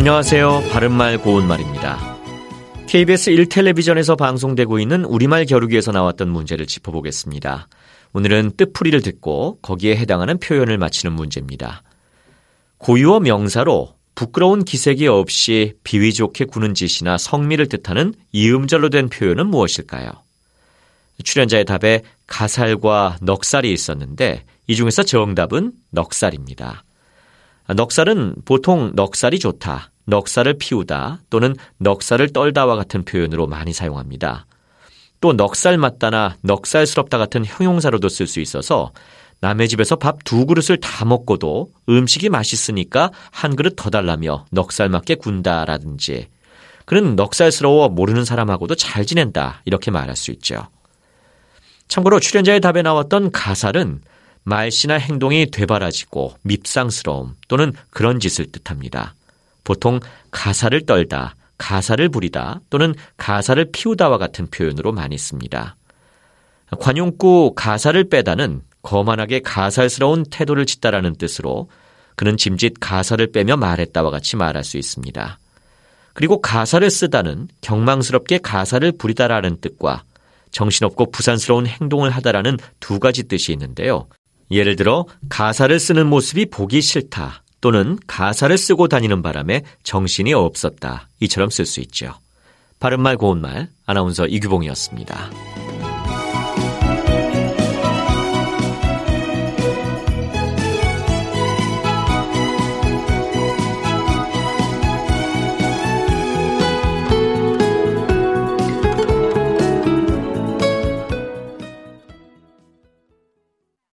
안녕하세요. 바른말 고운말입니다. KBS 1텔레비전에서 방송되고 있는 우리말 겨루기에서 나왔던 문제를 짚어보겠습니다. 오늘은 뜻풀이를 듣고 거기에 해당하는 표현을 맞히는 문제입니다. 고유어 명사로 부끄러운 기색이 없이 비위 좋게 구는 짓이나 성미를 뜻하는 이음절로 된 표현은 무엇일까요? 출연자의 답에 가살과 넉살이 있었는데 이 중에서 정답은 넉살입니다. 넉살은 보통 넉살이 좋다, 넉살을 피우다 또는 넉살을 떨다와 같은 표현으로 많이 사용합니다. 또 넉살 맞다나 넉살스럽다 같은 형용사로도 쓸 수 있어서 남의 집에서 밥 두 그릇을 다 먹고도 음식이 맛있으니까 한 그릇 더 달라며 넉살 맞게 군다라든지 그는 넉살스러워 모르는 사람하고도 잘 지낸다 이렇게 말할 수 있죠. 참고로 출연자의 답에 나왔던 가살은 말씨나 행동이 되바라지고 밉상스러움 또는 그런 짓을 뜻합니다. 보통 가살을 떨다, 가살을 부리다 또는 가살을 피우다와 같은 표현으로 많이 씁니다. 관용구 가살을 빼다는 거만하게 가살스러운 태도를 짓다라는 뜻으로 그는 짐짓 가살을 빼며 말했다와 같이 말할 수 있습니다. 그리고 가살을 쓰다는 경망스럽게 가살을 부리다라는 뜻과 정신없고 부산스러운 행동을 하다라는 두 가지 뜻이 있는데요. 예를 들어 가살을 쓰는 모습이 보기 싫다 또는 가살을 쓰고 다니는 바람에 정신이 없었다 이처럼 쓸 수 있죠. 바른말 고운말 아나운서 이규봉이었습니다.